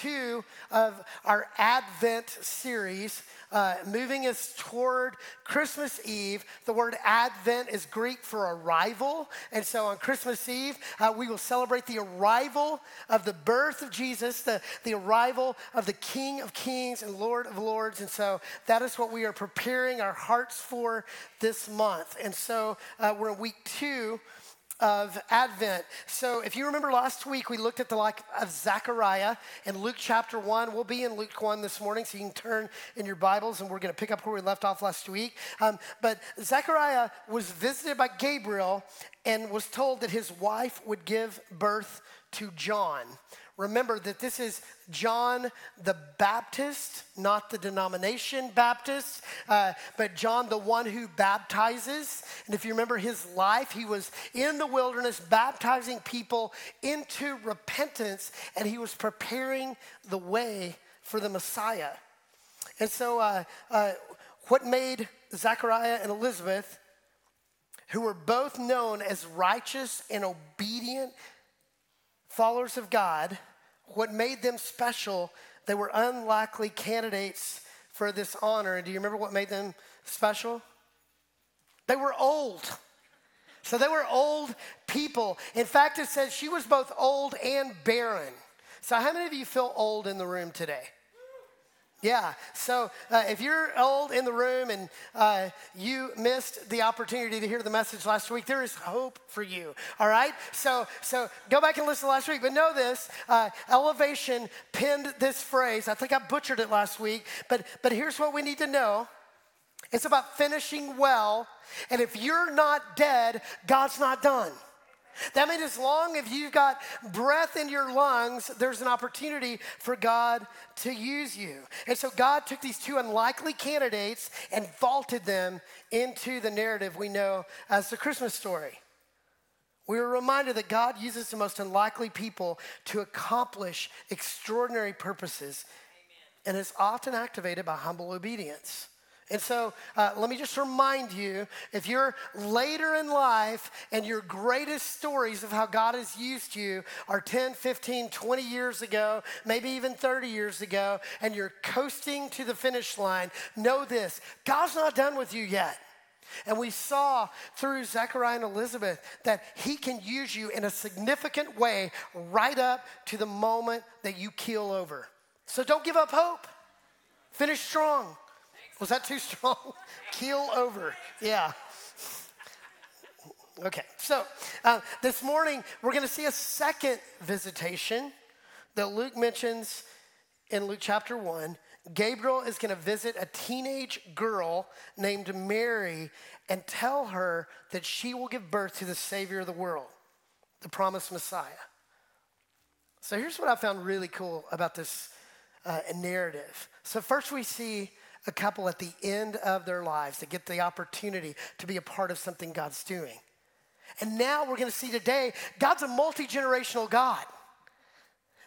two of our Advent series, uh, moving us toward Christmas Eve. The word Advent is Greek for arrival. And so on Christmas Eve, uh, we will celebrate the arrival of the birth of Jesus, the, the arrival of the King of Kings and Lord of Lords. And so that is what we are preparing our hearts for this month. And so uh, we're in week two of Advent. So, if you remember last week, we looked at the life of Zechariah in Luke chapter 1. We'll be in Luke 1 this morning, so you can turn in your Bibles and we're going to pick up where we left off last week. Um, but Zechariah was visited by Gabriel and was told that his wife would give birth to John. Remember that this is John the Baptist, not the denomination Baptist, uh, but John the one who baptizes. And if you remember his life, he was in the wilderness baptizing people into repentance, and he was preparing the way for the Messiah. And so, uh, uh, what made Zechariah and Elizabeth, who were both known as righteous and obedient followers of God, what made them special, they were unlikely candidates for this honor. And do you remember what made them special? They were old. So they were old people. In fact, it says she was both old and barren. So, how many of you feel old in the room today? Yeah, so uh, if you're old in the room and uh, you missed the opportunity to hear the message last week, there is hope for you. All right, so so go back and listen last week. But know this: uh, Elevation pinned this phrase. I think I butchered it last week, but but here's what we need to know: it's about finishing well, and if you're not dead, God's not done. That means as long as you've got breath in your lungs, there's an opportunity for God to use you. And so God took these two unlikely candidates and vaulted them into the narrative we know as the Christmas story. We were reminded that God uses the most unlikely people to accomplish extraordinary purposes Amen. and is often activated by humble obedience. And so uh, let me just remind you if you're later in life and your greatest stories of how God has used you are 10, 15, 20 years ago, maybe even 30 years ago, and you're coasting to the finish line, know this God's not done with you yet. And we saw through Zechariah and Elizabeth that he can use you in a significant way right up to the moment that you keel over. So don't give up hope. Finish strong. Was that too strong? Keel over. Yeah. Okay, so uh, this morning we're going to see a second visitation that Luke mentions in Luke chapter 1. Gabriel is going to visit a teenage girl named Mary and tell her that she will give birth to the Savior of the world, the promised Messiah. So here's what I found really cool about this uh, narrative. So, first we see a couple at the end of their lives to get the opportunity to be a part of something God's doing. And now we're going to see today, God's a multi generational God.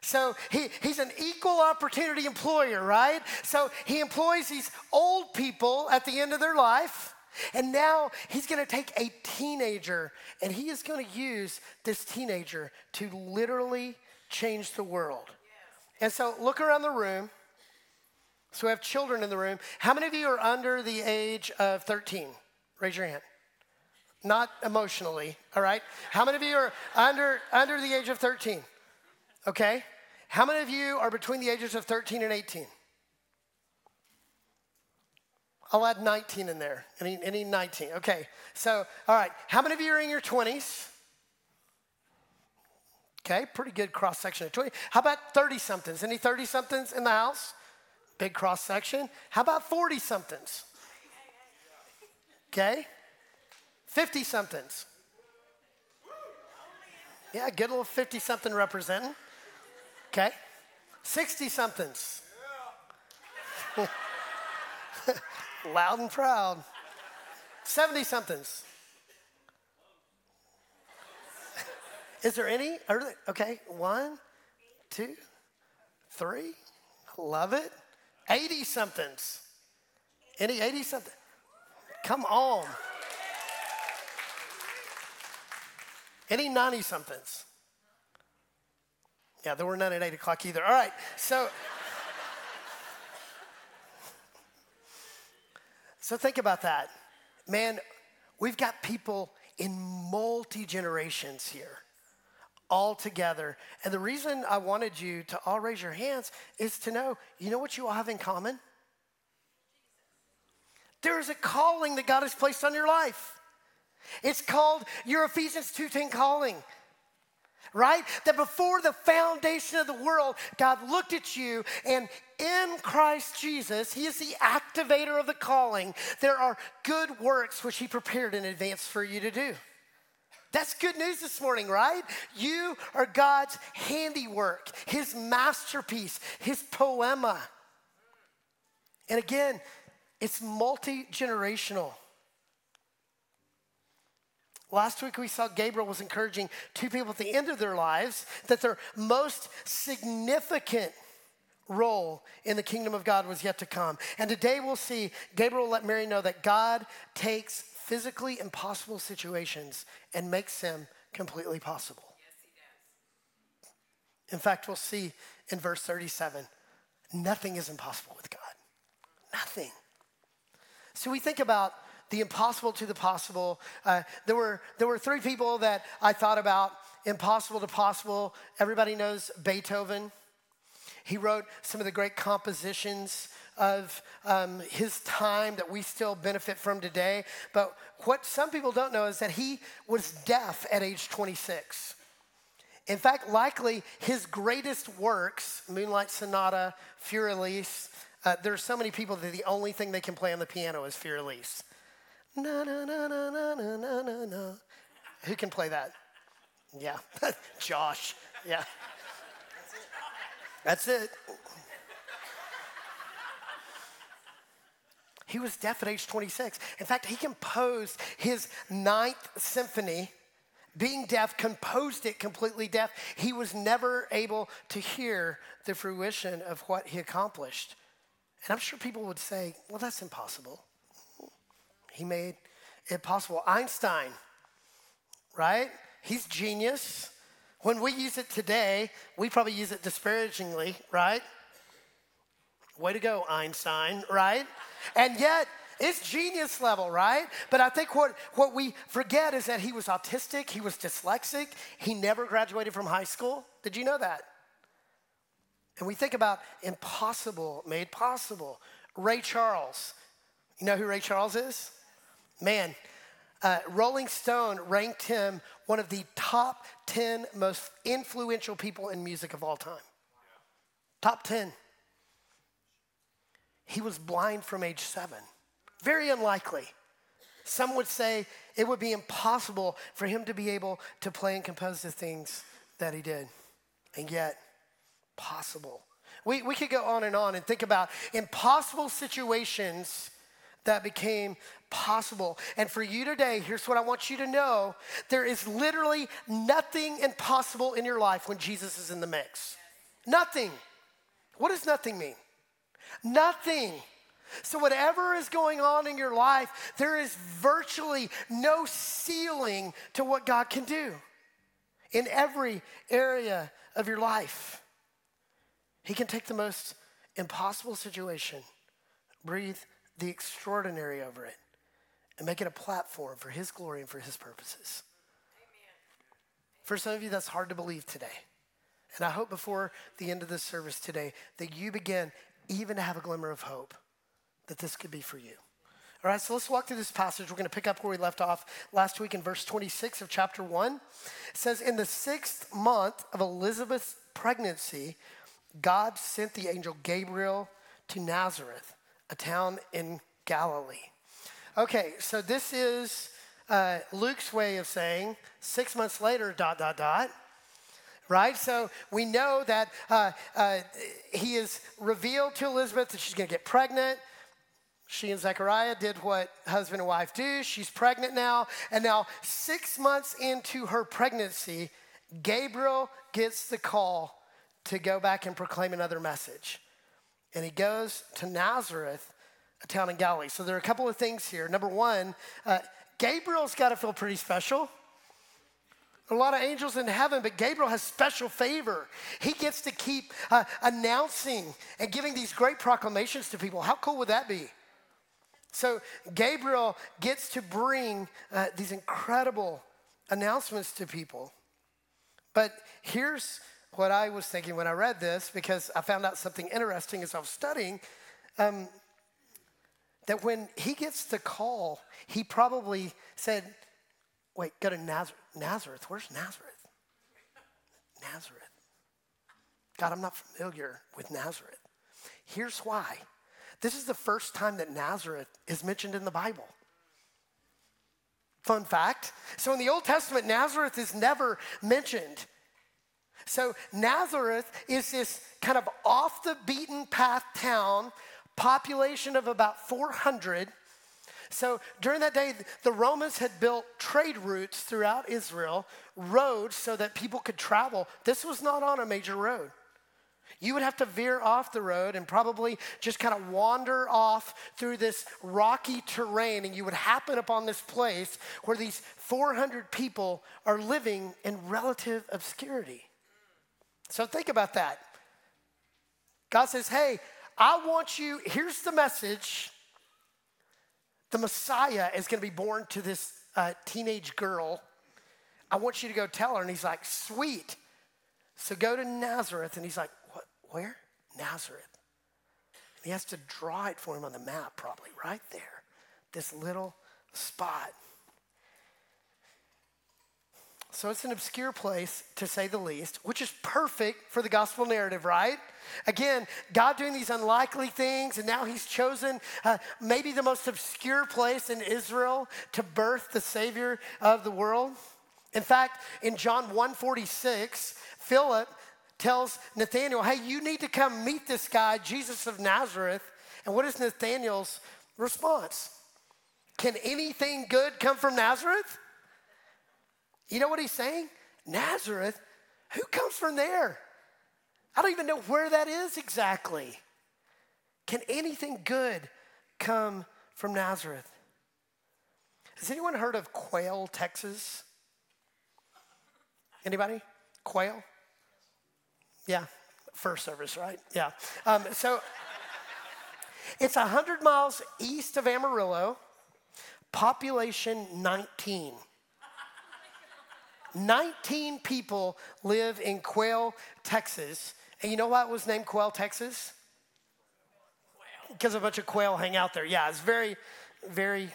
So he, he's an equal opportunity employer, right? So he employs these old people at the end of their life. And now he's going to take a teenager and he is going to use this teenager to literally change the world. And so look around the room. So we have children in the room. How many of you are under the age of 13? Raise your hand. Not emotionally, all right? How many of you are under, under the age of 13? Okay. How many of you are between the ages of 13 and 18? I'll add 19 in there. Any, any 19. Okay. So, all right. How many of you are in your 20s? Okay, pretty good cross section of 20. How about 30 somethings? Any 30 somethings in the house? Big cross section. How about 40 somethings? Okay. 50 somethings. Yeah, good little 50 something representing. Okay. 60 somethings. Loud and proud. 70 somethings. Is there any? Okay, one, two, three. Love it. 80 somethings. Any 80 something? Come on. Any 90 somethings? Yeah, there were none at 8 o'clock either. All right, so. so think about that. Man, we've got people in multi generations here all together. And the reason I wanted you to all raise your hands is to know you know what you all have in common? There is a calling that God has placed on your life. It's called your Ephesians 2:10 calling. Right? That before the foundation of the world, God looked at you and in Christ Jesus, He is the activator of the calling. There are good works which He prepared in advance for you to do. That's good news this morning, right? You are God's handiwork, His masterpiece, His poiema. And again, it's multi generational. Last week we saw Gabriel was encouraging two people at the end of their lives that their most significant role in the kingdom of God was yet to come. And today we'll see Gabriel let Mary know that God takes physically impossible situations and makes them completely possible. In fact, we'll see in verse 37 nothing is impossible with God. Nothing. So we think about the impossible to the possible. Uh, there, were, there were three people that I thought about impossible to possible. Everybody knows Beethoven. He wrote some of the great compositions of um, his time that we still benefit from today. But what some people don't know is that he was deaf at age 26. In fact, likely his greatest works, Moonlight Sonata, Fur-Elise, uh, there's so many people that the only thing they can play on the piano is Fur-Elise. Na na na na na na na na na. Who can play that? Yeah, Josh. Yeah. That's it. He was deaf at age 26. In fact, he composed his ninth symphony. Being deaf, composed it completely deaf. He was never able to hear the fruition of what he accomplished. And I'm sure people would say, well, that's impossible. He made it possible. Einstein, right? He's genius. When we use it today, we probably use it disparagingly, right? Way to go, Einstein, right? And yet, it's genius level, right? But I think what, what we forget is that he was autistic, he was dyslexic, he never graduated from high school. Did you know that? And we think about impossible made possible. Ray Charles. You know who Ray Charles is? Man, uh, Rolling Stone ranked him one of the top 10 most influential people in music of all time. Top 10. He was blind from age seven. Very unlikely. Some would say it would be impossible for him to be able to play and compose the things that he did. And yet, possible. We, we could go on and on and think about impossible situations that became possible. And for you today, here's what I want you to know there is literally nothing impossible in your life when Jesus is in the mix. Nothing. What does nothing mean? Nothing. So, whatever is going on in your life, there is virtually no ceiling to what God can do in every area of your life. He can take the most impossible situation, breathe the extraordinary over it, and make it a platform for His glory and for His purposes. Amen. For some of you, that's hard to believe today. And I hope before the end of this service today that you begin even to have a glimmer of hope that this could be for you. All right, so let's walk through this passage. We're going to pick up where we left off last week in verse 26 of chapter 1. It says, In the sixth month of Elizabeth's pregnancy, God sent the angel Gabriel to Nazareth, a town in Galilee. Okay, so this is uh, Luke's way of saying six months later, dot, dot, dot right? So we know that uh, uh, he is revealed to Elizabeth that she's going to get pregnant. She and Zechariah did what husband and wife do. She's pregnant now. And now, six months into her pregnancy, Gabriel gets the call to go back and proclaim another message. And he goes to Nazareth, a town in Galilee. So there are a couple of things here. Number one, uh, Gabriel's got to feel pretty special a lot of angels in heaven, but Gabriel has special favor. He gets to keep uh, announcing and giving these great proclamations to people. How cool would that be? So, Gabriel gets to bring uh, these incredible announcements to people. But here's what I was thinking when I read this, because I found out something interesting as I was studying. Um, that when he gets the call, he probably said, Wait, go to Nazareth. Nazareth, where's Nazareth? Nazareth. God, I'm not familiar with Nazareth. Here's why. This is the first time that Nazareth is mentioned in the Bible. Fun fact. So in the Old Testament, Nazareth is never mentioned. So Nazareth is this kind of off the beaten path town, population of about 400 so during that day, the Romans had built trade routes throughout Israel, roads so that people could travel. This was not on a major road. You would have to veer off the road and probably just kind of wander off through this rocky terrain, and you would happen upon this place where these 400 people are living in relative obscurity. So think about that. God says, Hey, I want you, here's the message the Messiah is going to be born to this uh, teenage girl. I want you to go tell her. And he's like, sweet. So go to Nazareth. And he's like, what, where? Nazareth. And he has to draw it for him on the map, probably right there. This little spot. So it's an obscure place, to say the least, which is perfect for the gospel narrative, right? Again, God doing these unlikely things, and now He's chosen uh, maybe the most obscure place in Israel to birth the Savior of the world. In fact, in John 1:46, Philip tells Nathanael, "Hey, you need to come meet this guy, Jesus of Nazareth." And what is Nathanael's response? Can anything good come from Nazareth? You know what he's saying? Nazareth? Who comes from there? I don't even know where that is exactly. Can anything good come from Nazareth? Has anyone heard of Quail, Texas? Anybody? Quail? Yeah, first service, right? Yeah. Um, so it's 100 miles east of Amarillo, population 19. 19 people live in Quail, Texas. And you know why it was named Quail, Texas? Because a bunch of quail hang out there. Yeah, it's very, very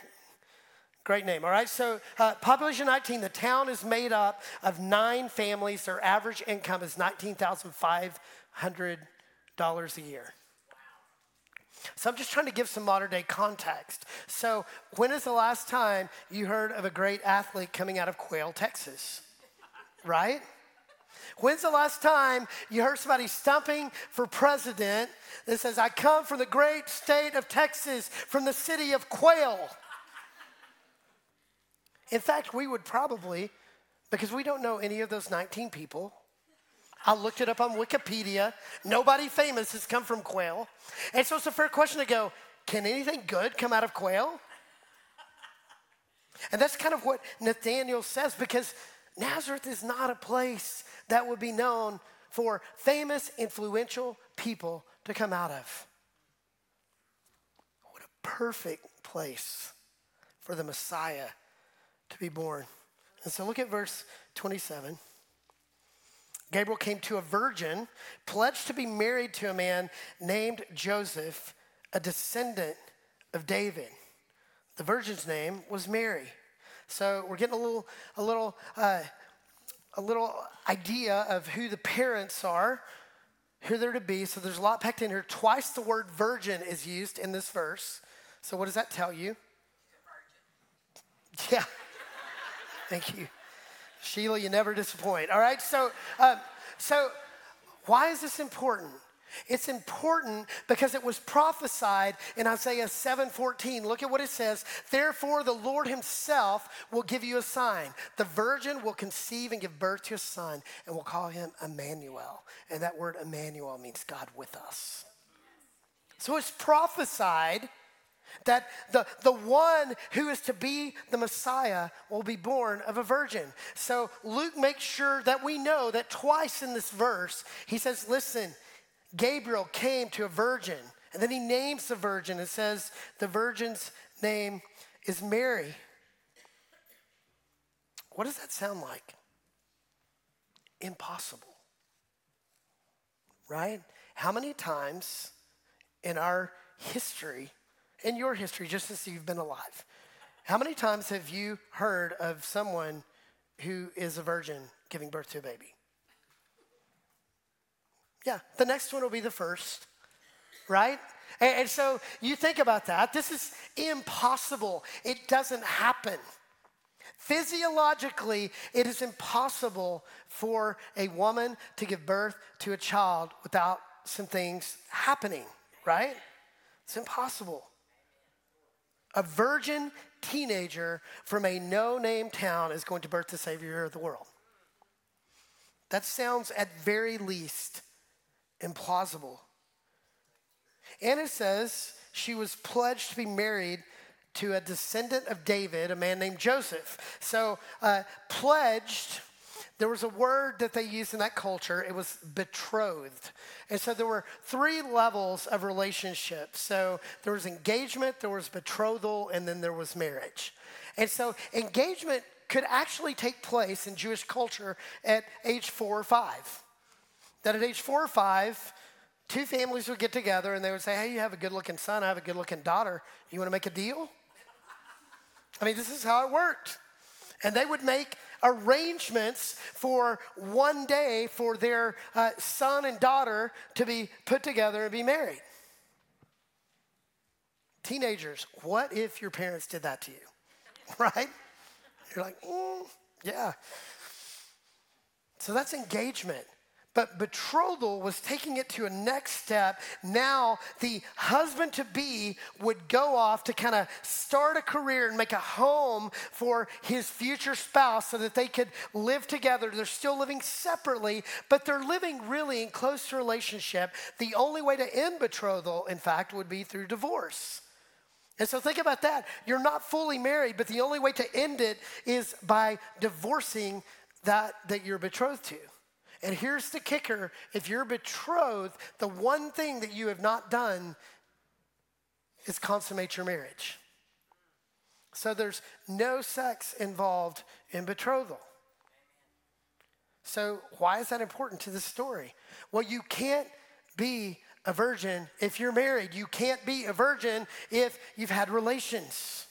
great name. All right, so uh, population 19, the town is made up of nine families. Their average income is $19,500 a year. So I'm just trying to give some modern day context. So, when is the last time you heard of a great athlete coming out of Quail, Texas? Right? When's the last time you heard somebody stumping for president that says, I come from the great state of Texas, from the city of Quail? In fact, we would probably, because we don't know any of those 19 people, I looked it up on Wikipedia. Nobody famous has come from Quail. And so it's a fair question to go, can anything good come out of Quail? And that's kind of what Nathanael says because Nazareth is not a place that would be known for famous, influential people to come out of. What a perfect place for the Messiah to be born. And so look at verse 27. Gabriel came to a virgin, pledged to be married to a man named Joseph, a descendant of David. The virgin's name was Mary. So we're getting a little, a little, uh, a little idea of who the parents are, who they're to be. So there's a lot packed in here. Twice the word virgin is used in this verse. So what does that tell you? Yeah. Thank you. Sheila, you never disappoint. All right. So, um, so why is this important? It's important because it was prophesied in Isaiah 7:14. Look at what it says. Therefore the Lord himself will give you a sign. The virgin will conceive and give birth to a son and will call him Emmanuel. And that word Emmanuel means God with us. So it's prophesied that the, the one who is to be the Messiah will be born of a virgin. So Luke makes sure that we know that twice in this verse, he says, Listen, Gabriel came to a virgin. And then he names the virgin and says, The virgin's name is Mary. What does that sound like? Impossible. Right? How many times in our history in your history, just since you've been alive, how many times have you heard of someone who is a virgin giving birth to a baby? Yeah, the next one will be the first, right? And, and so you think about that. This is impossible, it doesn't happen. Physiologically, it is impossible for a woman to give birth to a child without some things happening, right? It's impossible a virgin teenager from a no name town is going to birth the Savior of the world. That sounds at very least implausible. And it says she was pledged to be married to a descendant of David, a man named Joseph. So, uh, pledged there was a word that they used in that culture. It was betrothed. And so there were three levels of relationship. So there was engagement, there was betrothal, and then there was marriage. And so engagement could actually take place in Jewish culture at age four or five. That at age four or five, two families would get together and they would say, Hey, you have a good looking son, I have a good looking daughter. You want to make a deal? I mean, this is how it worked. And they would make arrangements for one day for their uh, son and daughter to be put together and be married. Teenagers, what if your parents did that to you? Right? You're like, mm, yeah. So that's engagement. But betrothal was taking it to a next step. Now, the husband to be would go off to kind of start a career and make a home for his future spouse so that they could live together. They're still living separately, but they're living really in close relationship. The only way to end betrothal, in fact, would be through divorce. And so think about that. You're not fully married, but the only way to end it is by divorcing that that you're betrothed to. And here's the kicker if you're betrothed, the one thing that you have not done is consummate your marriage. So there's no sex involved in betrothal. So, why is that important to the story? Well, you can't be a virgin if you're married. You can't be a virgin if you've had relations.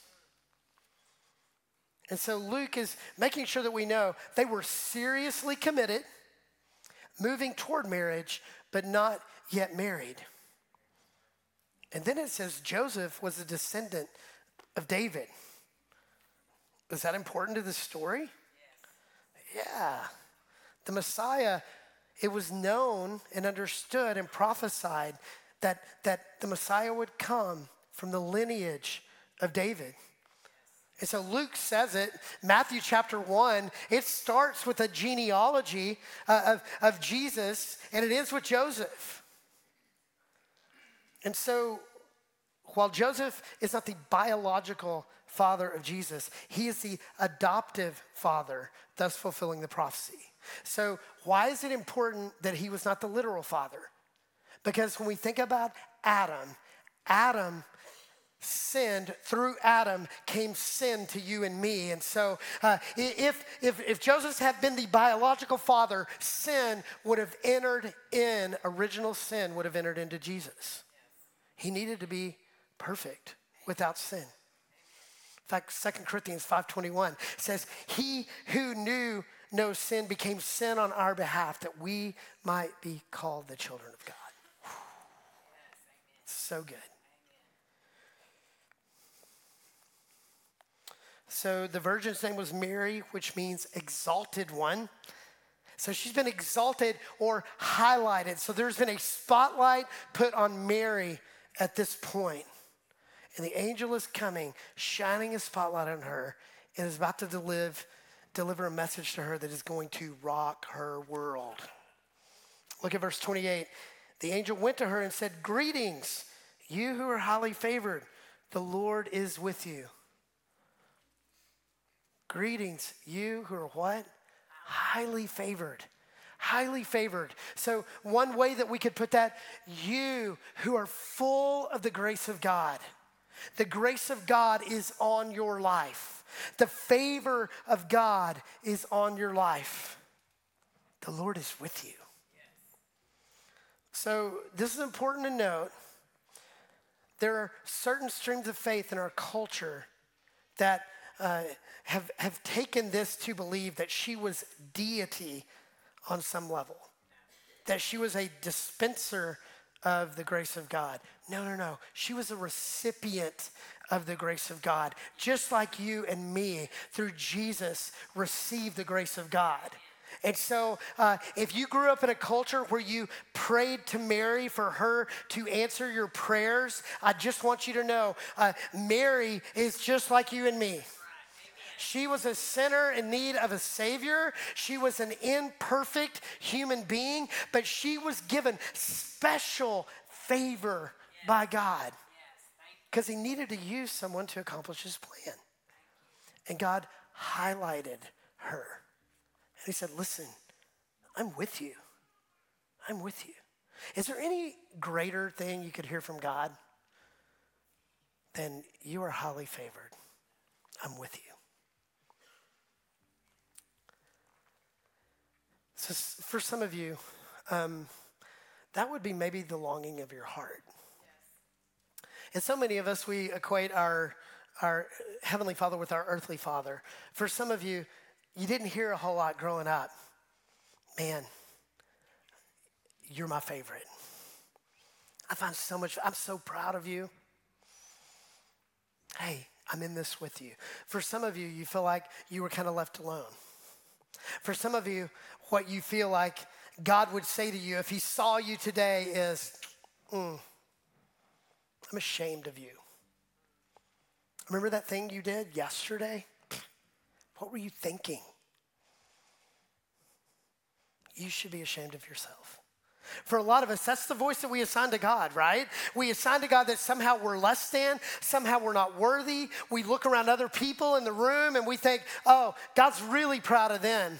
And so Luke is making sure that we know they were seriously committed moving toward marriage, but not yet married. And then it says Joseph was a descendant of David. Is that important to the story? Yes. Yeah. The Messiah, it was known and understood and prophesied that, that the Messiah would come from the lineage of David. And so Luke says it, Matthew chapter 1, it starts with a genealogy uh, of, of Jesus, and it ends with Joseph. And so while Joseph is not the biological father of Jesus, he is the adoptive father, thus fulfilling the prophecy. So, why is it important that he was not the literal father? Because when we think about Adam, Adam sinned through adam came sin to you and me. And so uh, if, if, if joseph had been the biological father sin would have entered in original sin would have entered into jesus. He needed to be perfect without sin. In fact 2 corinthians 5.21 says he who knew no sin became sin on our behalf that we might be called the children of god. So good So the virgin's name was Mary, which means exalted one. So she's been exalted or highlighted. So there's been a spotlight put on Mary at this point. And the angel is coming, shining a spotlight on her, and is about to deliver, deliver a message to her that is going to rock her world. Look at verse 28. The angel went to her and said, Greetings, you who are highly favored. The Lord is with you. Greetings, you who are what? Highly favored. Highly favored. So, one way that we could put that, you who are full of the grace of God. The grace of God is on your life. The favor of God is on your life. The Lord is with you. So, this is important to note. There are certain streams of faith in our culture that uh, have, have taken this to believe that she was deity on some level, that she was a dispenser of the grace of God. No, no, no. She was a recipient of the grace of God, just like you and me, through Jesus, received the grace of God. And so, uh, if you grew up in a culture where you prayed to Mary for her to answer your prayers, I just want you to know uh, Mary is just like you and me. She was a sinner in need of a Savior. She was an imperfect human being, but she was given special favor yes. by God because yes, He needed to use someone to accomplish His plan. And God highlighted her. And He said, Listen, I'm with you. I'm with you. Is there any greater thing you could hear from God than you are highly favored? I'm with you. So, for some of you, um, that would be maybe the longing of your heart. Yes. And so many of us, we equate our, our Heavenly Father with our earthly Father. For some of you, you didn't hear a whole lot growing up. Man, you're my favorite. I find so much, I'm so proud of you. Hey, I'm in this with you. For some of you, you feel like you were kind of left alone. For some of you, what you feel like God would say to you if He saw you today is, mm, I'm ashamed of you. Remember that thing you did yesterday? What were you thinking? You should be ashamed of yourself. For a lot of us, that's the voice that we assign to God, right? We assign to God that somehow we're less than, somehow we're not worthy. We look around other people in the room and we think, oh, God's really proud of them.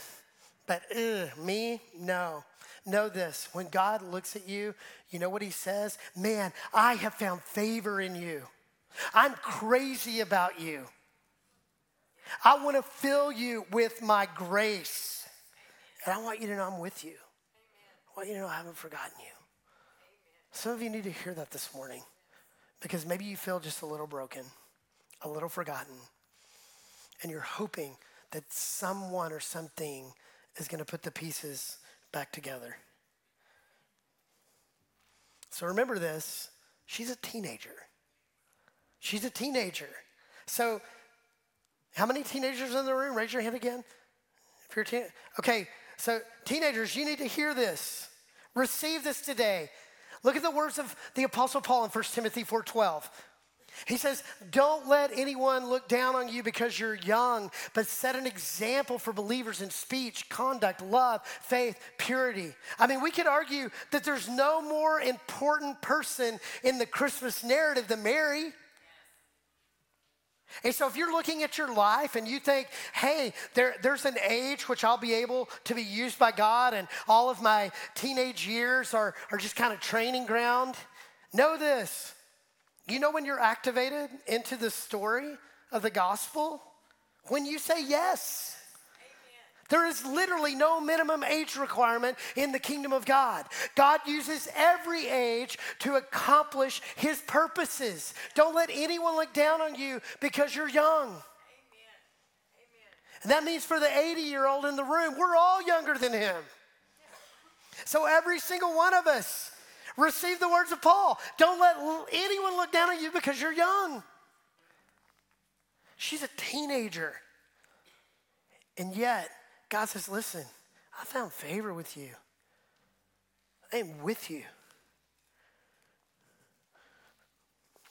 But ugh, me, no. Know this when God looks at you, you know what he says? Man, I have found favor in you. I'm crazy about you. I want to fill you with my grace. And I want you to know I'm with you. I want you to know I haven't forgotten you. Some of you need to hear that this morning because maybe you feel just a little broken, a little forgotten, and you're hoping that someone or something is going to put the pieces back together. So remember this she's a teenager. She's a teenager. So, how many teenagers in the room? Raise your hand again. If you're teen- okay, so teenagers, you need to hear this. Receive this today. Look at the words of the apostle Paul in 1 Timothy 4:12. He says, Don't let anyone look down on you because you're young, but set an example for believers in speech, conduct, love, faith, purity. I mean, we could argue that there's no more important person in the Christmas narrative than Mary. And so, if you're looking at your life and you think, hey, there, there's an age which I'll be able to be used by God, and all of my teenage years are, are just kind of training ground, know this you know when you're activated into the story of the gospel? When you say yes. There is literally no minimum age requirement in the kingdom of God. God uses every age to accomplish his purposes. Don't let anyone look down on you because you're young. Amen. And that means for the 80 year old in the room, we're all younger than him. So every single one of us Receive the words of Paul. Don't let anyone look down on you because you're young. She's a teenager. And yet, God says, Listen, I found favor with you. I am with you.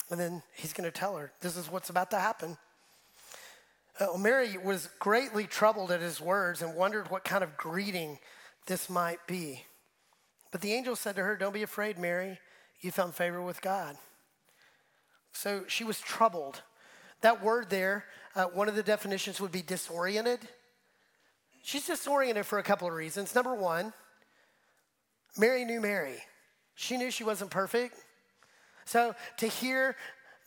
And then he's going to tell her, This is what's about to happen. Uh, Mary was greatly troubled at his words and wondered what kind of greeting this might be. But the angel said to her, Don't be afraid, Mary. You found favor with God. So she was troubled. That word there, uh, one of the definitions would be disoriented. She's disoriented for a couple of reasons. Number one, Mary knew Mary. She knew she wasn't perfect. So to hear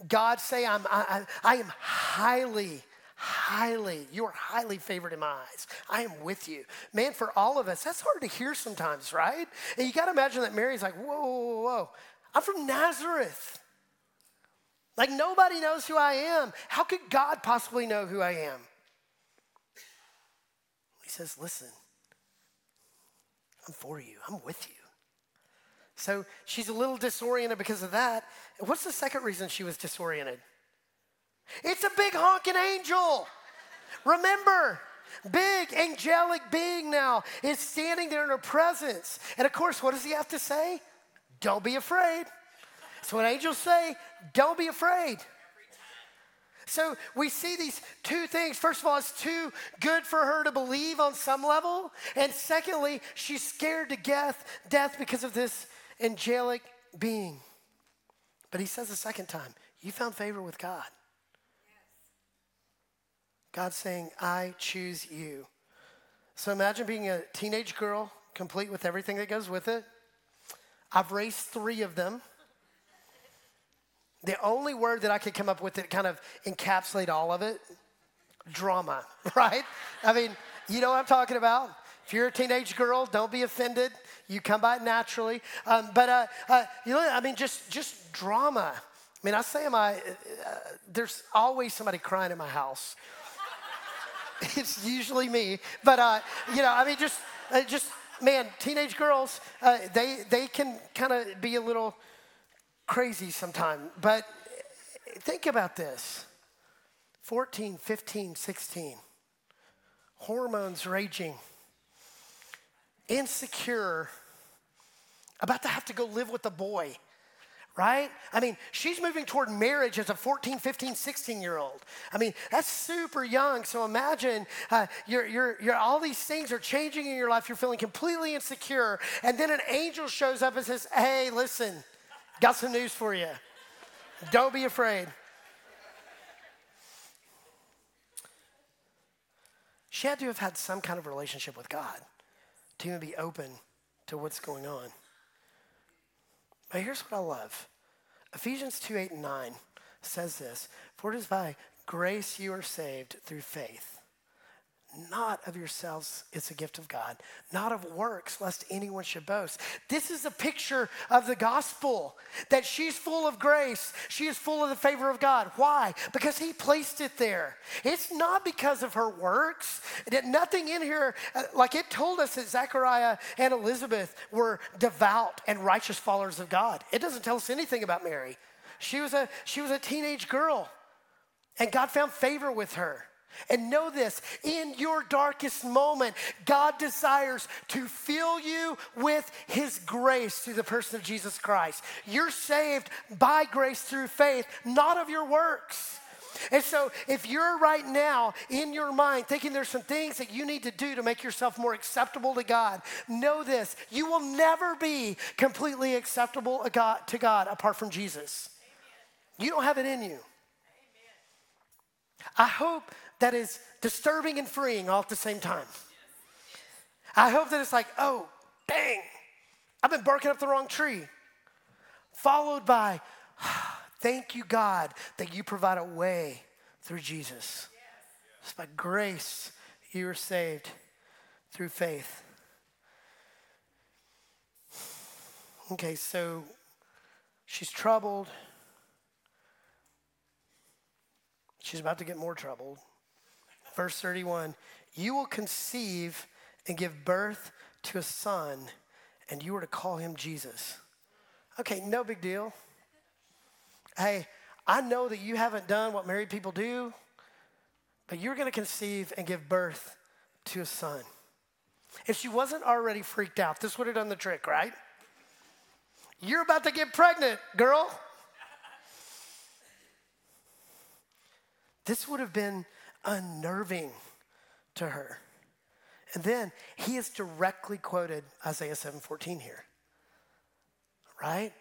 God say, I'm, I, I am highly, highly, you are highly favored in my eyes. I am with you. Man, for all of us, that's hard to hear sometimes, right? And you got to imagine that Mary's like, whoa, whoa, whoa, I'm from Nazareth. Like nobody knows who I am. How could God possibly know who I am? He says, listen, I'm for you, I'm with you. So she's a little disoriented because of that. What's the second reason she was disoriented? It's a big honking angel. Remember, big angelic being now is standing there in her presence. And of course, what does he have to say? Don't be afraid. So what angels say, don't be afraid. So we see these two things. First of all, it's too good for her to believe on some level. And secondly, she's scared to death, death because of this angelic being. But he says a second time, You found favor with God. God's saying, I choose you. So imagine being a teenage girl, complete with everything that goes with it. I've raised three of them. The only word that I could come up with that kind of encapsulate all of it drama, right? I mean, you know what I'm talking about. If you're a teenage girl, don't be offended. You come by it naturally. Um, but uh, uh, you know, I mean, just just drama. I mean, I say, my uh, there's always somebody crying in my house. it's usually me, but uh, you know, I mean, just uh, just man, teenage girls, uh, they they can kind of be a little crazy sometimes. But think about this: 14, 15, 16, hormones raging insecure, about to have to go live with a boy right? I mean, she's moving toward marriage as a 14, 15, 16 year old. I mean, that's super young. So imagine uh, you're, you're, you're, all these things are changing in your life. You're feeling completely insecure. And then an angel shows up and says, Hey, listen, got some news for you. Don't be afraid. She had to have had some kind of relationship with God to even be open to what's going on. But here's what I love. Ephesians 2 8 and 9 says this For it is by grace you are saved through faith not of yourselves, it's a gift of God, not of works, lest anyone should boast. This is a picture of the gospel that she's full of grace. She is full of the favor of God. Why? Because He placed it there. It's not because of her works. Nothing in here, uh, like it told us that Zechariah and Elizabeth were devout and righteous followers of God. It doesn't tell us anything about Mary. She was a, she was a teenage girl, and God found favor with her. And know this in your darkest moment, God desires to fill you with His grace through the person of Jesus Christ. You're saved by grace through faith, not of your works. And so, if you're right now in your mind thinking there's some things that you need to do to make yourself more acceptable to God, know this you will never be completely acceptable to God apart from Jesus. You don't have it in you. Amen. I hope that is disturbing and freeing all at the same time. I hope that it's like, oh, dang, I've been barking up the wrong tree. Followed by, thank you, God, that you provide a way through Jesus. It's by grace you are saved through faith. Okay, so she's troubled. She's about to get more troubled. Verse 31 You will conceive and give birth to a son, and you are to call him Jesus. Okay, no big deal. Hey, I know that you haven't done what married people do, but you're going to conceive and give birth to a son. If she wasn't already freaked out, this would have done the trick, right? You're about to get pregnant, girl. This would have been unnerving to her. And then he is directly quoted Isaiah 7:14 here. Right?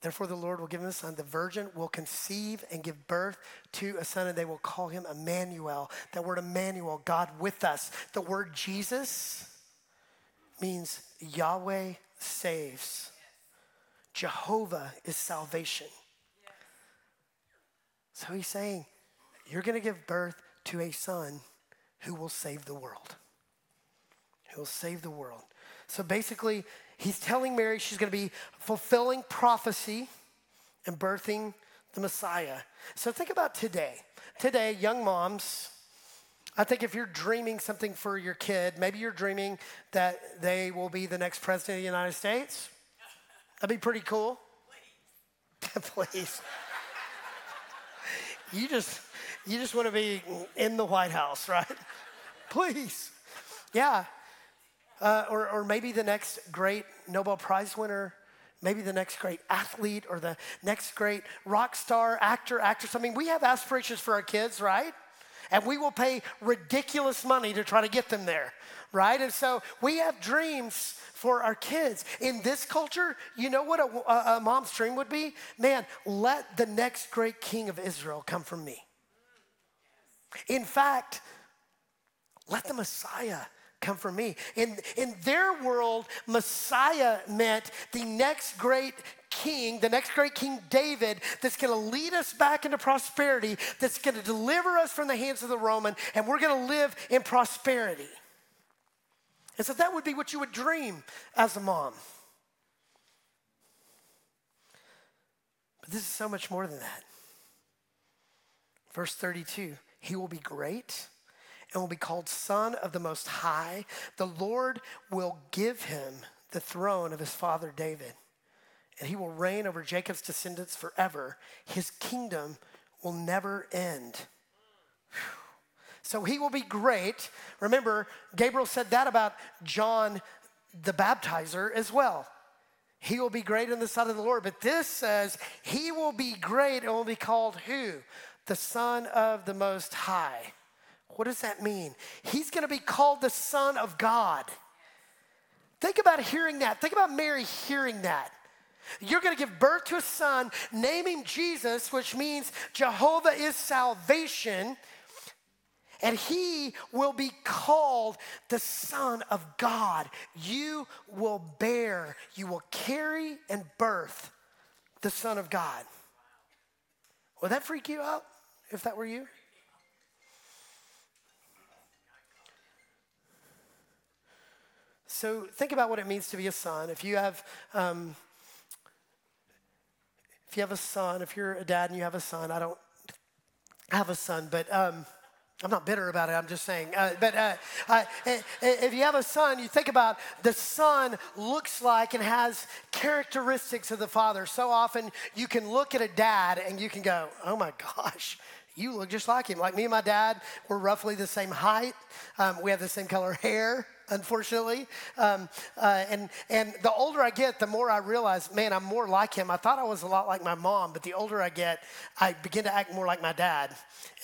Therefore, the Lord will give him a son. The virgin will conceive and give birth to a son, and they will call him Emmanuel. That word Emmanuel, God with us. The word Jesus means Yahweh saves. Jehovah is salvation. So he's saying, You're going to give birth to a son who will save the world. Who will save the world. So basically, he's telling Mary she's going to be fulfilling prophecy and birthing the Messiah. So think about today. Today, young moms, I think if you're dreaming something for your kid, maybe you're dreaming that they will be the next president of the United States. That'd be pretty cool. Please. Please. you just you just want to be in the White House, right? Please. Yeah. Uh, or, or maybe the next great Nobel Prize winner, maybe the next great athlete or the next great rock star, actor, actress. I mean, we have aspirations for our kids, right? And we will pay ridiculous money to try to get them there, right? And so we have dreams for our kids. In this culture, you know what a, a, a mom's dream would be? Man, let the next great king of Israel come from me. In fact, let the Messiah come from me. In, in their world, Messiah meant the next great king, the next great king David, that's gonna lead us back into prosperity, that's gonna deliver us from the hands of the Roman, and we're gonna live in prosperity. And so that would be what you would dream as a mom. But this is so much more than that. Verse 32 He will be great and will be called Son of the Most High. The Lord will give him the throne of his father David, and he will reign over Jacob's descendants forever. His kingdom will never end. So he will be great. Remember, Gabriel said that about John the baptizer as well. He will be great in the sight of the Lord. But this says he will be great and will be called who? The Son of the Most High. What does that mean? He's going to be called the Son of God. Think about hearing that. Think about Mary hearing that. You're going to give birth to a son, name him Jesus, which means Jehovah is salvation, and he will be called the Son of God. You will bear, you will carry and birth the Son of God. Would that freak you out if that were you? So think about what it means to be a son. If you have, um, if you have a son, if you're a dad and you have a son, I don't have a son, but um, I'm not bitter about it. I'm just saying. Uh, but uh, if you have a son, you think about the son looks like and has characteristics of the father. So often you can look at a dad and you can go, "Oh my gosh." You look just like him. Like me and my dad, we're roughly the same height. Um, we have the same color hair unfortunately. Um, uh, and, and the older I get, the more I realize, man, I'm more like him. I thought I was a lot like my mom, but the older I get, I begin to act more like my dad.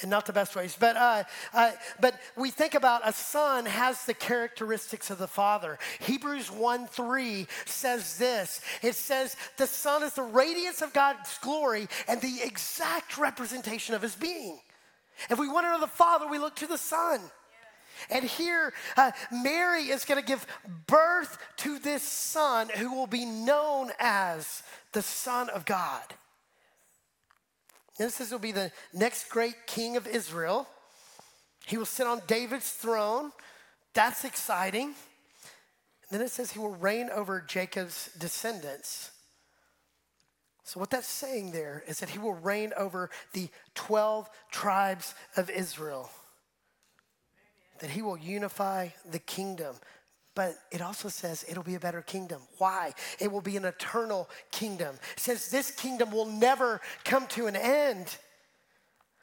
And not the best ways. But, uh, uh, but we think about a son has the characteristics of the father. Hebrews 1 3 says this it says, The son is the radiance of God's glory and the exact representation of his being. If we want to know the Father, we look to the Son. And here, uh, Mary is going to give birth to this son who will be known as the Son of God. And this will be the next great king of Israel. He will sit on David's throne. That's exciting. And then it says he will reign over Jacob's descendants. So, what that's saying there is that he will reign over the 12 tribes of Israel that he will unify the kingdom. But it also says it'll be a better kingdom. Why? It will be an eternal kingdom. It says this kingdom will never come to an end.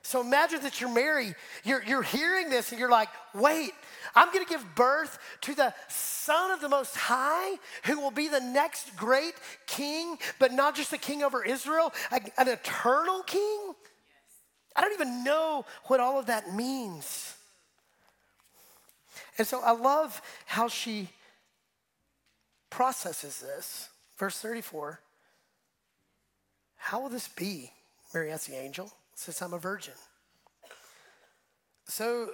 So imagine that you're married, you're, you're hearing this, and you're like, wait, I'm gonna give birth to the Son of the Most High, who will be the next great king, but not just a king over Israel, an eternal king? I don't even know what all of that means. And so I love how she processes this. Verse 34 How will this be? Mary asked the angel, since I'm a virgin. So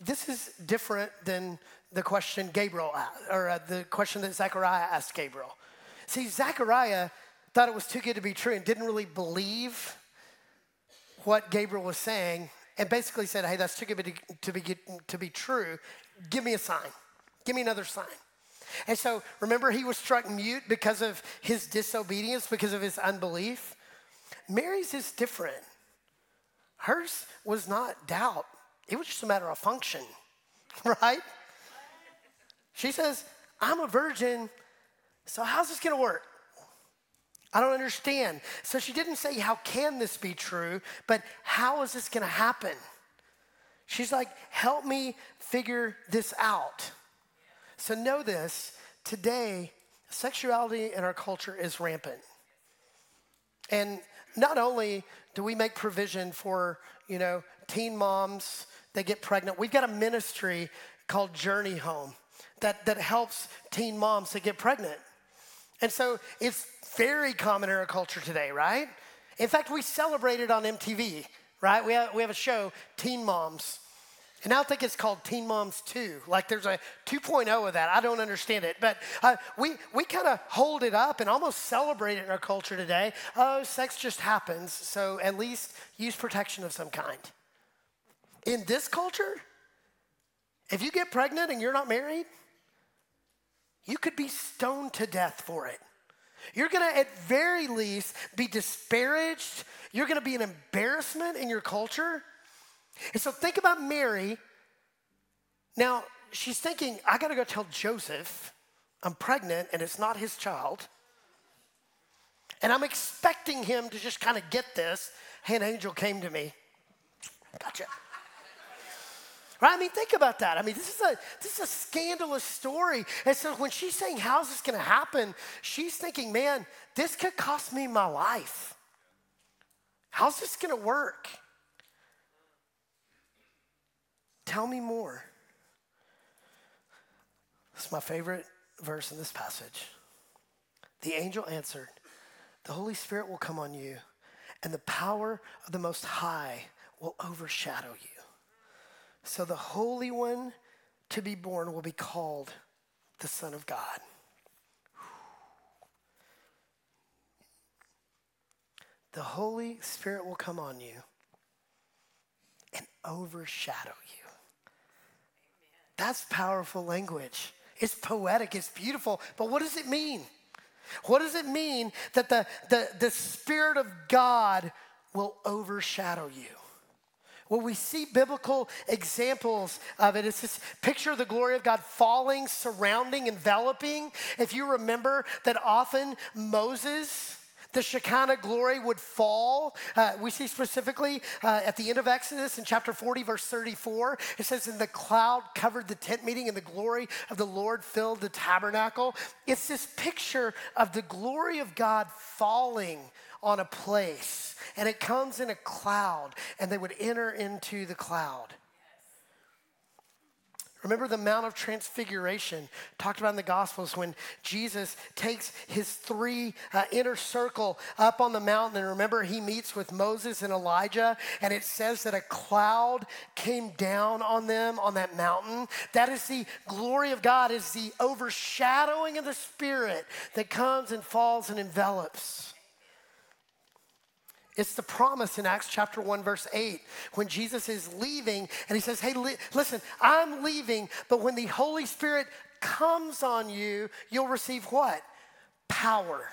this is different than the question Gabriel asked, or uh, the question that Zechariah asked Gabriel. See, Zechariah thought it was too good to be true and didn't really believe what Gabriel was saying and basically said, Hey, that's too good to be, to be true. Give me a sign. Give me another sign. And so remember, he was struck mute because of his disobedience, because of his unbelief. Mary's is different. Hers was not doubt, it was just a matter of function, right? She says, I'm a virgin, so how's this gonna work? I don't understand. So she didn't say, How can this be true? But how is this gonna happen? She's like, Help me figure this out. So know this today, sexuality in our culture is rampant. And not only do we make provision for, you know, teen moms that get pregnant, we've got a ministry called Journey Home that, that helps teen moms to get pregnant. And so it's very common in our culture today, right? In fact, we celebrate it on MTV, right? We have, we have a show, Teen Moms. And I think it's called Teen Moms 2. Like there's a 2.0 of that. I don't understand it. But uh, we, we kind of hold it up and almost celebrate it in our culture today. Oh, sex just happens. So at least use protection of some kind. In this culture, if you get pregnant and you're not married, you could be stoned to death for it. You're gonna, at very least, be disparaged. You're gonna be an embarrassment in your culture. And so think about Mary. Now, she's thinking, I gotta go tell Joseph I'm pregnant and it's not his child. And I'm expecting him to just kind of get this. Hey, an angel came to me. Gotcha. Right? I mean, think about that. I mean, this is a this is a scandalous story. And so when she's saying, "How's this going to happen?" She's thinking, "Man, this could cost me my life. How's this going to work?" Tell me more. It's my favorite verse in this passage. The angel answered, The Holy Spirit will come on you, and the power of the Most High will overshadow you. So the Holy One to be born will be called the Son of God. The Holy Spirit will come on you and overshadow you. That's powerful language. It's poetic, it's beautiful, but what does it mean? What does it mean that the, the, the Spirit of God will overshadow you? Well, we see biblical examples of it. It's this picture of the glory of God falling, surrounding, enveloping. If you remember that often Moses, the Shekinah glory would fall. Uh, we see specifically uh, at the end of Exodus in chapter 40, verse 34, it says, And the cloud covered the tent meeting, and the glory of the Lord filled the tabernacle. It's this picture of the glory of God falling on a place, and it comes in a cloud, and they would enter into the cloud. Remember the Mount of Transfiguration, talked about in the Gospels when Jesus takes his three uh, inner circle up on the mountain. And remember, he meets with Moses and Elijah, and it says that a cloud came down on them on that mountain. That is the glory of God, is the overshadowing of the Spirit that comes and falls and envelops. It's the promise in Acts chapter 1, verse 8, when Jesus is leaving and he says, Hey, li- listen, I'm leaving, but when the Holy Spirit comes on you, you'll receive what? Power.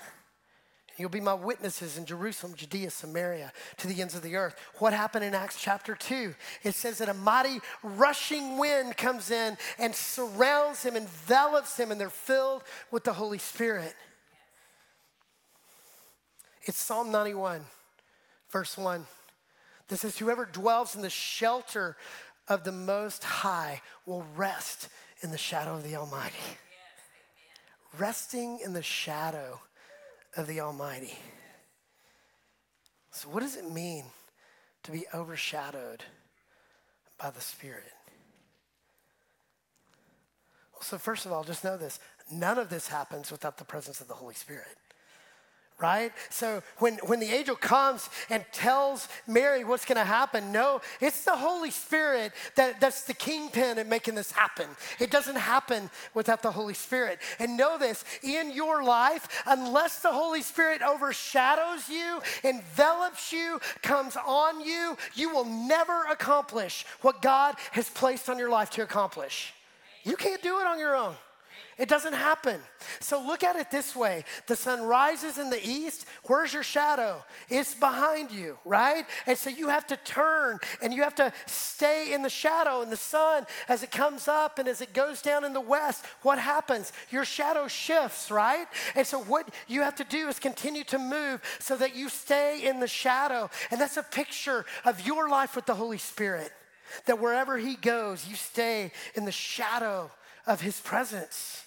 You'll be my witnesses in Jerusalem, Judea, Samaria, to the ends of the earth. What happened in Acts chapter 2? It says that a mighty rushing wind comes in and surrounds him, envelops him, and they're filled with the Holy Spirit. It's Psalm 91 verse 1. This says, Whoever dwells in the shelter of the Most High will rest in the shadow of the Almighty. Yes, Resting in the shadow of the Almighty. So, what does it mean to be overshadowed by the Spirit? Well, so, first of all, just know this none of this happens without the presence of the Holy Spirit right? So when, when the angel comes and tells Mary what's going to happen, no, it's the Holy Spirit that, that's the kingpin in making this happen. It doesn't happen without the Holy Spirit. And know this in your life, unless the Holy Spirit overshadows you, envelops you, comes on you, you will never accomplish what God has placed on your life to accomplish. You can't do it on your own. It doesn't happen. So look at it this way the sun rises in the east. Where's your shadow? It's behind you, right? And so you have to turn and you have to stay in the shadow. And the sun, as it comes up and as it goes down in the west, what happens? Your shadow shifts, right? And so what you have to do is continue to move so that you stay in the shadow. And that's a picture of your life with the Holy Spirit. That wherever He goes, you stay in the shadow of His presence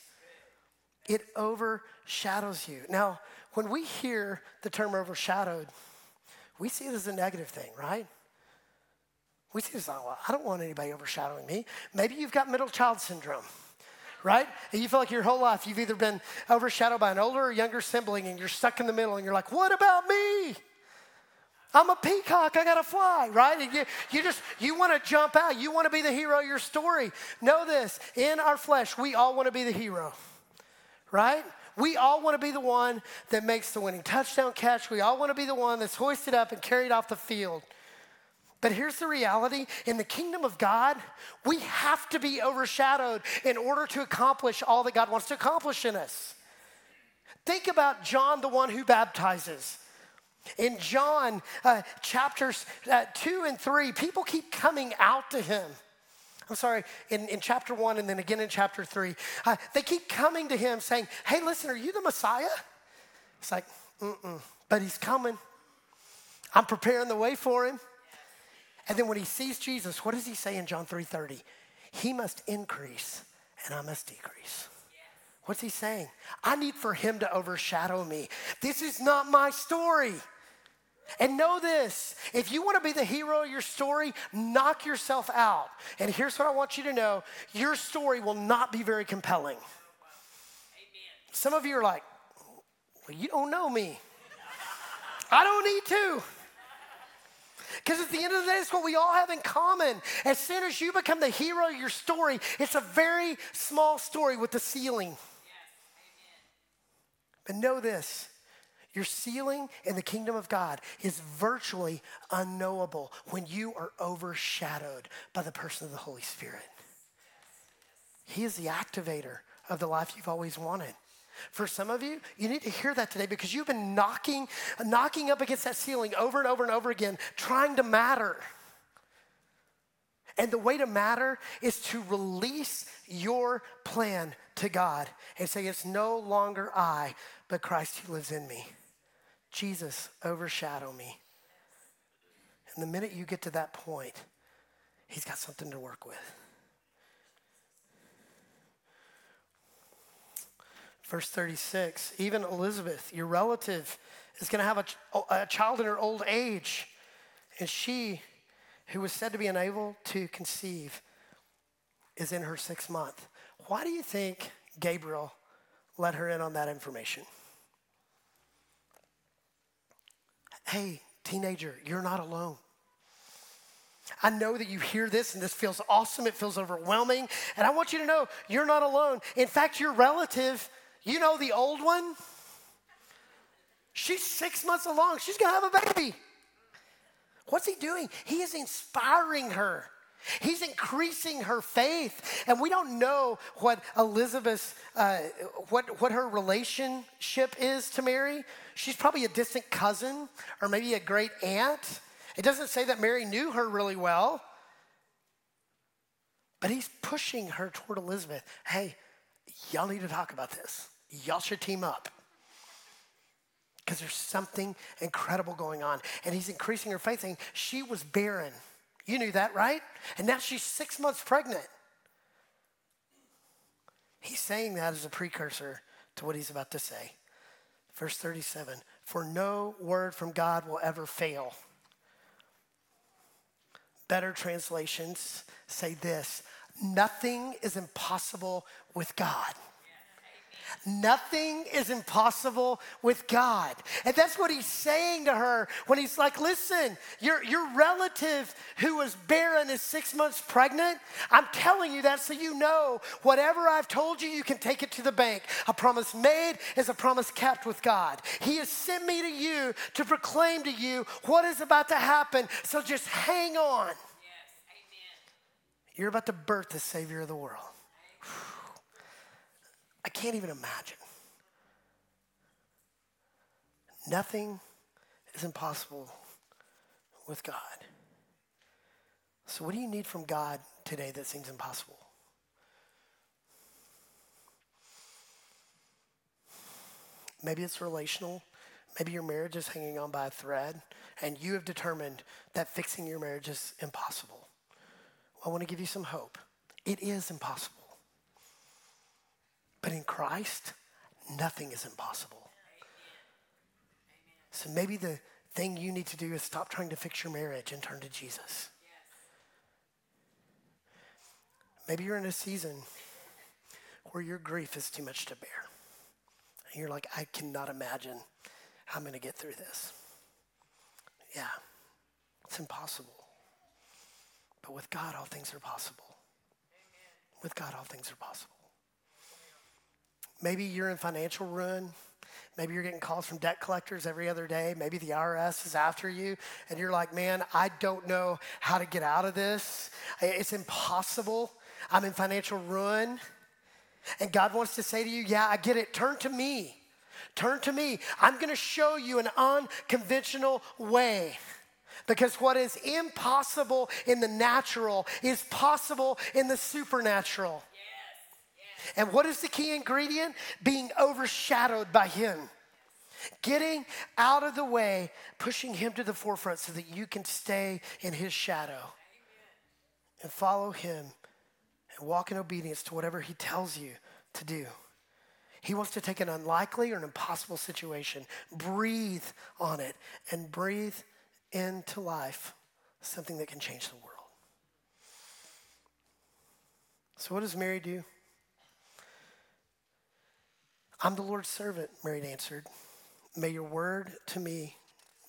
it overshadows you. Now, when we hear the term overshadowed, we see it as a negative thing, right? We see this, oh, I don't want anybody overshadowing me. Maybe you've got middle child syndrome, right? And you feel like your whole life you've either been overshadowed by an older or younger sibling and you're stuck in the middle and you're like, what about me? I'm a peacock, I gotta fly, right? And you, you just, you wanna jump out, you wanna be the hero of your story. Know this, in our flesh, we all wanna be the hero right? We all want to be the one that makes the winning touchdown catch. We all want to be the one that's hoisted up and carried off the field. But here's the reality in the kingdom of God, we have to be overshadowed in order to accomplish all that God wants to accomplish in us. Think about John, the one who baptizes. In John uh, chapters uh, two and three, people keep coming out to him. I'm sorry, in, in chapter one and then again in chapter three, uh, they keep coming to him saying, Hey, listen, are you the Messiah? It's like, Mm-mm, but he's coming. I'm preparing the way for him. And then when he sees Jesus, what does he say in John 3:30? He must increase and I must decrease. What's he saying? I need for him to overshadow me. This is not my story. And know this if you want to be the hero of your story, knock yourself out. And here's what I want you to know your story will not be very compelling. Some of you are like, well, you don't know me. I don't need to. Because at the end of the day, it's what we all have in common. As soon as you become the hero of your story, it's a very small story with the ceiling. Yes, but know this your ceiling in the kingdom of God is virtually unknowable when you are overshadowed by the person of the Holy Spirit. He is the activator of the life you've always wanted. For some of you, you need to hear that today because you've been knocking, knocking up against that ceiling over and over and over again, trying to matter. And the way to matter is to release your plan to God and say, It's no longer I, but Christ who lives in me. Jesus, overshadow me. And the minute you get to that point, he's got something to work with. Verse 36 even Elizabeth, your relative, is going to have a, oh, a, child in her old age. And she, who was said to be unable to conceive, is in her sixth month. Why do you think Gabriel let her in on that information? Hey, teenager, you're not alone. I know that you hear this and this feels awesome, it feels overwhelming, and I want you to know you're not alone. In fact, your relative, you know the old one? She's six months along, she's gonna have a baby. What's he doing? He is inspiring her. He's increasing her faith. And we don't know what Elizabeth's, uh, what, what her relationship is to Mary. She's probably a distant cousin or maybe a great aunt. It doesn't say that Mary knew her really well. But he's pushing her toward Elizabeth. Hey, y'all need to talk about this. Y'all should team up. Because there's something incredible going on. And he's increasing her faith, saying she was barren. You knew that, right? And now she's six months pregnant. He's saying that as a precursor to what he's about to say. Verse 37 For no word from God will ever fail. Better translations say this nothing is impossible with God. Nothing is impossible with God. And that's what he's saying to her when he's like, listen, your, your relative who was barren is six months pregnant. I'm telling you that so you know whatever I've told you, you can take it to the bank. A promise made is a promise kept with God. He has sent me to you to proclaim to you what is about to happen. So just hang on. Yes, You're about to birth the Savior of the world. I can't even imagine. Nothing is impossible with God. So, what do you need from God today that seems impossible? Maybe it's relational. Maybe your marriage is hanging on by a thread, and you have determined that fixing your marriage is impossible. I want to give you some hope. It is impossible. But in Christ, nothing is impossible. So maybe the thing you need to do is stop trying to fix your marriage and turn to Jesus. Maybe you're in a season where your grief is too much to bear. And you're like, I cannot imagine how I'm going to get through this. Yeah, it's impossible. But with God, all things are possible. With God, all things are possible. Maybe you're in financial ruin. Maybe you're getting calls from debt collectors every other day. Maybe the IRS is after you, and you're like, man, I don't know how to get out of this. It's impossible. I'm in financial ruin. And God wants to say to you, yeah, I get it. Turn to me. Turn to me. I'm going to show you an unconventional way. Because what is impossible in the natural is possible in the supernatural. And what is the key ingredient? Being overshadowed by Him. Getting out of the way, pushing Him to the forefront so that you can stay in His shadow and follow Him and walk in obedience to whatever He tells you to do. He wants to take an unlikely or an impossible situation, breathe on it, and breathe into life something that can change the world. So, what does Mary do? I'm the Lord's servant, Mary answered. May your word to me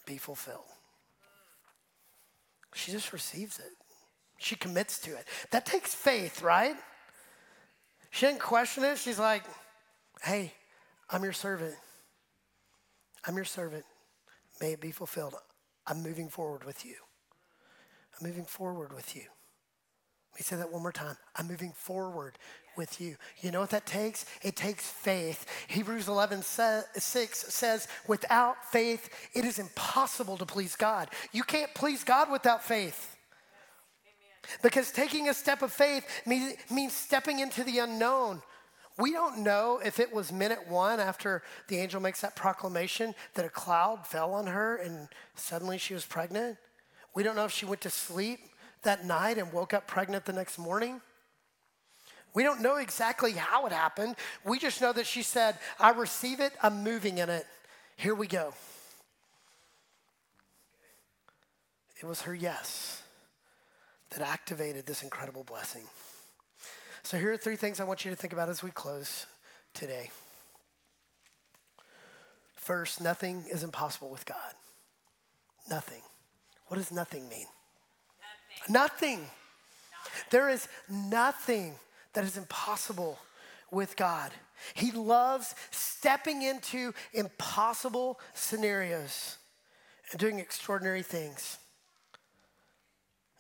be fulfilled. She just receives it. She commits to it. That takes faith, right? She didn't question it. She's like, hey, I'm your servant. I'm your servant. May it be fulfilled. I'm moving forward with you. I'm moving forward with you. Let me say that one more time. I'm moving forward with you. You know what that takes? It takes faith. Hebrews 11 6 says, without faith, it is impossible to please God. You can't please God without faith. Because taking a step of faith means, means stepping into the unknown. We don't know if it was minute one after the angel makes that proclamation that a cloud fell on her and suddenly she was pregnant. We don't know if she went to sleep that night and woke up pregnant the next morning. We don't know exactly how it happened. We just know that she said, I receive it, I'm moving in it. Here we go. It was her yes that activated this incredible blessing. So, here are three things I want you to think about as we close today. First, nothing is impossible with God. Nothing. What does nothing mean? Nothing. There is nothing that is impossible with God. He loves stepping into impossible scenarios and doing extraordinary things.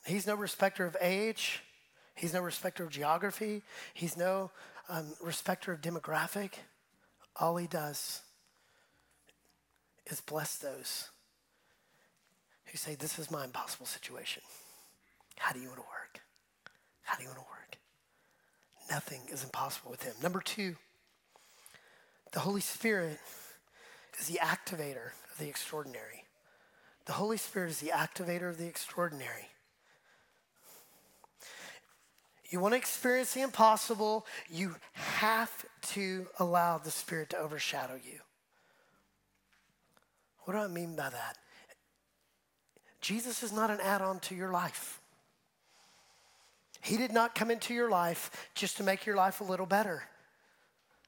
He's no respecter of age. He's no respecter of geography. He's no um, respecter of demographic. All he does is bless those who say, This is my impossible situation. How do you want to work? How do you want to work? Nothing is impossible with him. Number two, the Holy Spirit is the activator of the extraordinary. The Holy Spirit is the activator of the extraordinary. You want to experience the impossible, you have to allow the Spirit to overshadow you. What do I mean by that? Jesus is not an add on to your life. He did not come into your life just to make your life a little better,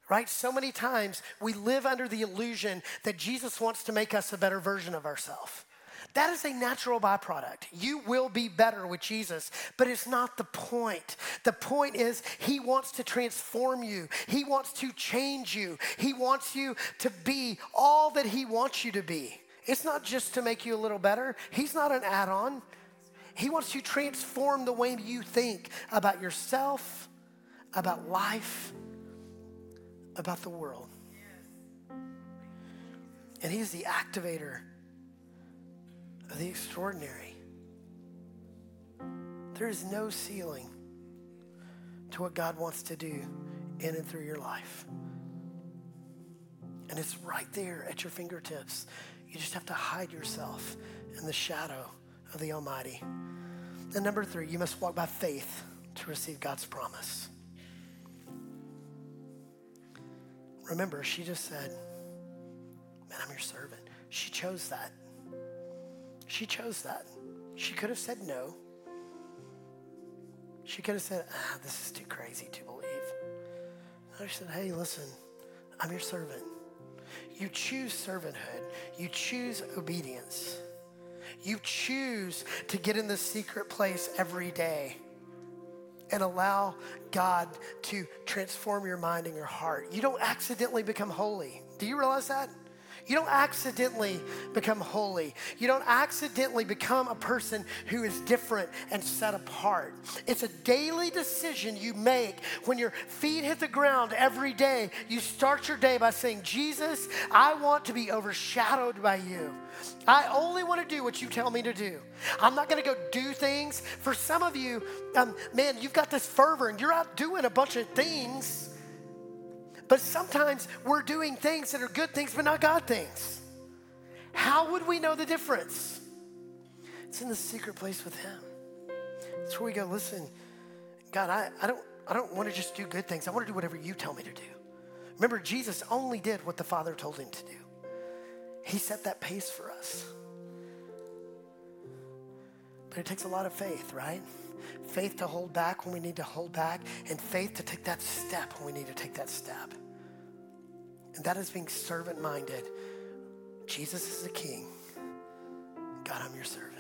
right? So many times we live under the illusion that Jesus wants to make us a better version of ourselves. That is a natural byproduct. You will be better with Jesus, but it's not the point. The point is, He wants to transform you, He wants to change you, He wants you to be all that He wants you to be. It's not just to make you a little better, He's not an add on. He wants to transform the way you think about yourself, about life, about the world. And He's the activator of the extraordinary. There is no ceiling to what God wants to do in and through your life. And it's right there at your fingertips. You just have to hide yourself in the shadow of the Almighty. And number three, you must walk by faith to receive God's promise. Remember, she just said, Man, I'm your servant. She chose that. She chose that. She could have said no. She could have said, ah, this is too crazy to believe. No, she said, hey, listen, I'm your servant. You choose servanthood, you choose obedience. You choose to get in the secret place every day and allow God to transform your mind and your heart. You don't accidentally become holy. Do you realize that? You don't accidentally become holy. You don't accidentally become a person who is different and set apart. It's a daily decision you make when your feet hit the ground every day. You start your day by saying, Jesus, I want to be overshadowed by you. I only want to do what you tell me to do. I'm not going to go do things. For some of you, um, man, you've got this fervor and you're out doing a bunch of things but sometimes we're doing things that are good things, but not God things. How would we know the difference? It's in the secret place with Him. It's where we go, listen, God, I, I don't, I don't want to just do good things. I want to do whatever you tell me to do. Remember, Jesus only did what the Father told him to do. He set that pace for us. But it takes a lot of faith, right? Faith to hold back when we need to hold back, and faith to take that step when we need to take that step. And that is being servant minded. Jesus is the king. God, I'm your servant.